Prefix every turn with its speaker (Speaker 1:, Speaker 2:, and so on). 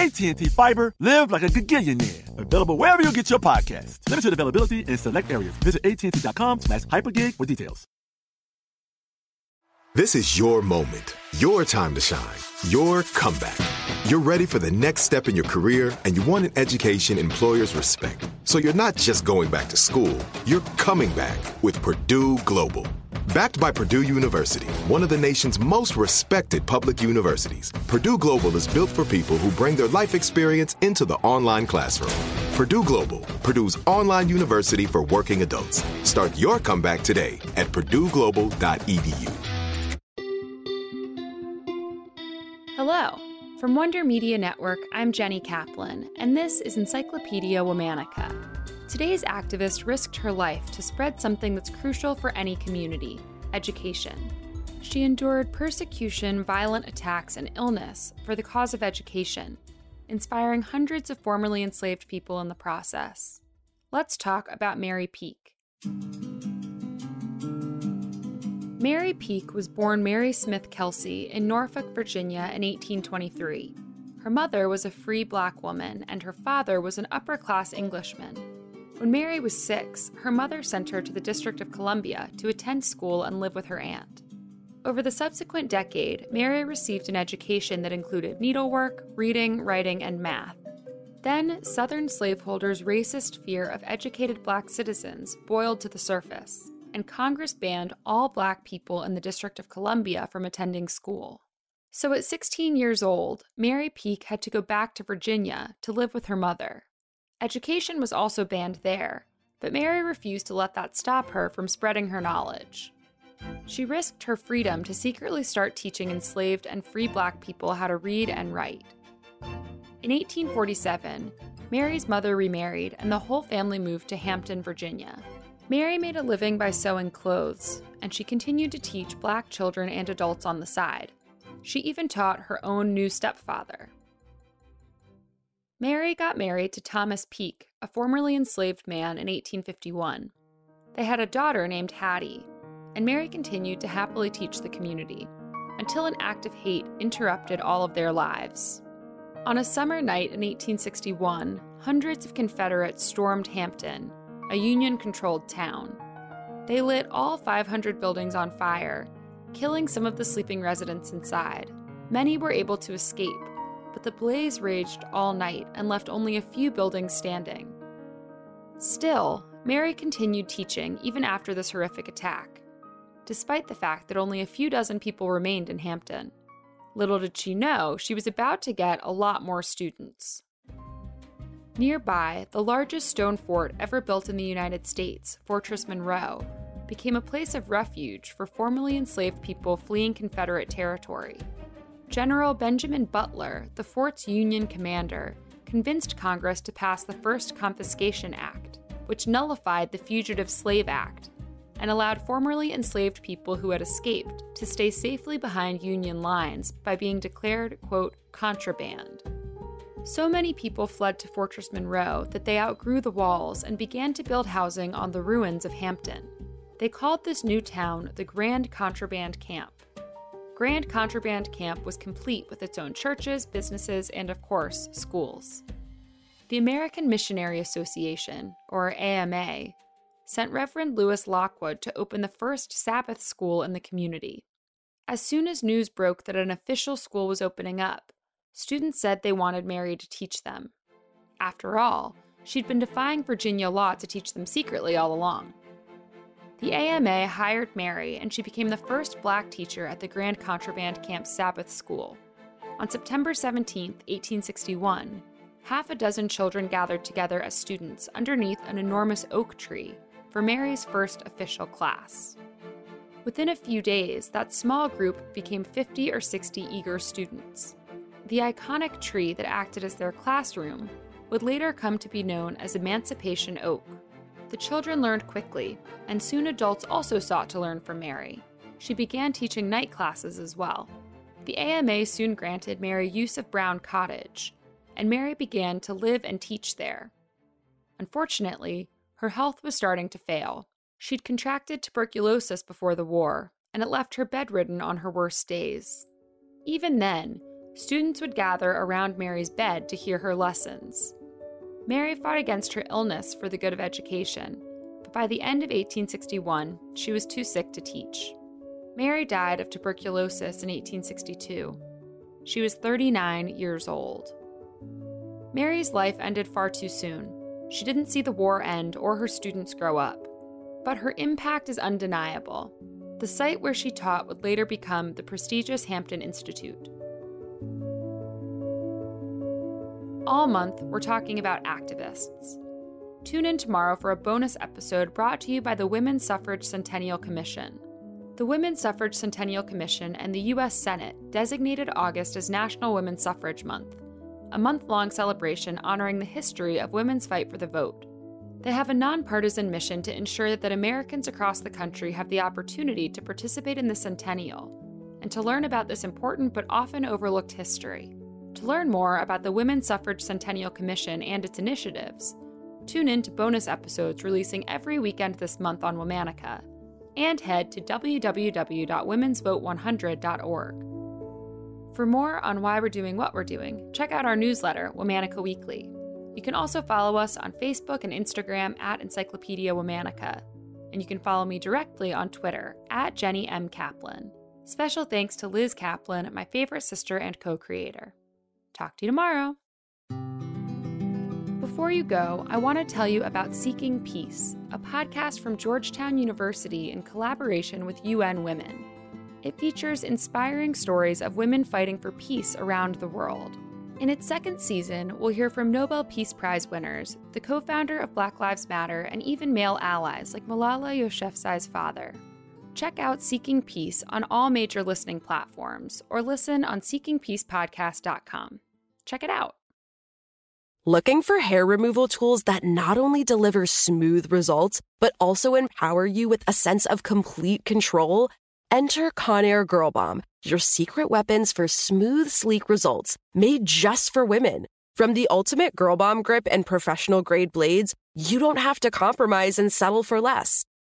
Speaker 1: AT&T Fiber, live like a gigillionaire. Available wherever you get your podcast. Limited availability in select areas. Visit AT&T.com slash hypergig for details.
Speaker 2: This is your moment, your time to shine, your comeback. You're ready for the next step in your career and you want an education employers respect. So you're not just going back to school, you're coming back with Purdue Global. Backed by Purdue University, one of the nation's most respected public universities, Purdue Global is built for people who bring their life experience into the online classroom. Purdue Global, Purdue's online university for working adults. Start your comeback today at purdueglobal.edu.
Speaker 3: Hello. From Wonder Media Network, I'm Jenny Kaplan, and this is Encyclopedia Womanica. Today's activist risked her life to spread something that's crucial for any community education. She endured persecution, violent attacks, and illness for the cause of education, inspiring hundreds of formerly enslaved people in the process. Let's talk about Mary Peake. Mary Peake was born Mary Smith Kelsey in Norfolk, Virginia in 1823. Her mother was a free black woman, and her father was an upper class Englishman. When Mary was six, her mother sent her to the District of Columbia to attend school and live with her aunt. Over the subsequent decade, Mary received an education that included needlework, reading, writing, and math. Then, Southern slaveholders' racist fear of educated black citizens boiled to the surface and Congress banned all black people in the District of Columbia from attending school. So at 16 years old, Mary Peake had to go back to Virginia to live with her mother. Education was also banned there, but Mary refused to let that stop her from spreading her knowledge. She risked her freedom to secretly start teaching enslaved and free black people how to read and write. In 1847, Mary's mother remarried and the whole family moved to Hampton, Virginia. Mary made a living by sewing clothes, and she continued to teach black children and adults on the side. She even taught her own new stepfather. Mary got married to Thomas Peake, a formerly enslaved man, in 1851. They had a daughter named Hattie, and Mary continued to happily teach the community until an act of hate interrupted all of their lives. On a summer night in 1861, hundreds of Confederates stormed Hampton a Union controlled town. They lit all 500 buildings on fire, killing some of the sleeping residents inside. Many were able to escape, but the blaze raged all night and left only a few buildings standing. Still, Mary continued teaching even after this horrific attack, despite the fact that only a few dozen people remained in Hampton. Little did she know, she was about to get a lot more students. Nearby, the largest stone fort ever built in the United States, Fortress Monroe, became a place of refuge for formerly enslaved people fleeing Confederate territory. General Benjamin Butler, the fort's Union commander, convinced Congress to pass the first Confiscation Act, which nullified the Fugitive Slave Act and allowed formerly enslaved people who had escaped to stay safely behind Union lines by being declared, quote, contraband. So many people fled to Fortress Monroe that they outgrew the walls and began to build housing on the ruins of Hampton. They called this new town the Grand Contraband Camp. Grand Contraband Camp was complete with its own churches, businesses, and of course, schools. The American Missionary Association, or AMA, sent Reverend Lewis Lockwood to open the first Sabbath school in the community. As soon as news broke that an official school was opening up, Students said they wanted Mary to teach them. After all, She'd been defying Virginia law to teach them secretly all along. The AMA hired Mary, and she became the first black teacher at the Grand Contraband Camp Sabbath School. On September 17, 1861, half a dozen children gathered together as students underneath an enormous oak tree for Mary's first official class. Within a few days, that small group became 50 or 60 eager students. The iconic tree that acted as their classroom would later come to be known as Emancipation Oak. The children learned quickly, and soon adults also sought to learn from Mary. She began teaching night classes as well. The AMA soon granted Mary use of Brown Cottage, and Mary began to live and teach there. Unfortunately, her health was starting to fail. She'd contracted tuberculosis before the war, and it left her bedridden on her worst days. Even then, students would gather around Mary's bed to hear her lessons. Mary fought against her illness for the good of education, but by the end of 1861, she was too sick to teach. Mary died of tuberculosis in 1862. She was 39 years old. Mary's life ended far too soon. She didn't see the war end or her students grow up. But her impact is undeniable. The site where she taught would later become the prestigious Hampton Institute. All month, we're talking about activists. Tune in tomorrow for a bonus episode brought to you by the Women's Suffrage Centennial Commission. The Women's Suffrage Centennial Commission and the U.S. Senate designated August as National Women's Suffrage Month, a month long celebration honoring the history of women's fight for the vote. They have a nonpartisan mission to ensure that Americans across the country have the opportunity to participate in the centennial and to learn about this important but often overlooked history. To learn more about the Women's Suffrage Centennial Commission and its initiatives, tune in to bonus episodes releasing every weekend this month on Womanica, and head to www.womensvote100.org. For more on why we're doing what we're doing, check out our newsletter, Womanica Weekly. You can also follow us on Facebook and Instagram at Encyclopedia Womanica, and you can follow me directly on Twitter at Jenny M. Kaplan. Special thanks to Liz Kaplan, my favorite sister and co creator. Talk to you tomorrow. Before you go, I want to tell you about Seeking Peace, a podcast from Georgetown University in collaboration with UN Women. It features inspiring stories of women fighting for peace around the world. In its second season, we'll hear from Nobel Peace Prize winners, the co founder of Black Lives Matter, and even male allies like Malala Yousafzai's father. Check out Seeking Peace on all major listening platforms or listen on seekingpeacepodcast.com. Check it out.
Speaker 4: Looking for hair removal tools that not only deliver smooth results, but also empower you with a sense of complete control? Enter Conair Girl Bomb, your secret weapons for smooth, sleek results made just for women. From the ultimate Girl Bomb grip and professional grade blades, you don't have to compromise and settle for less.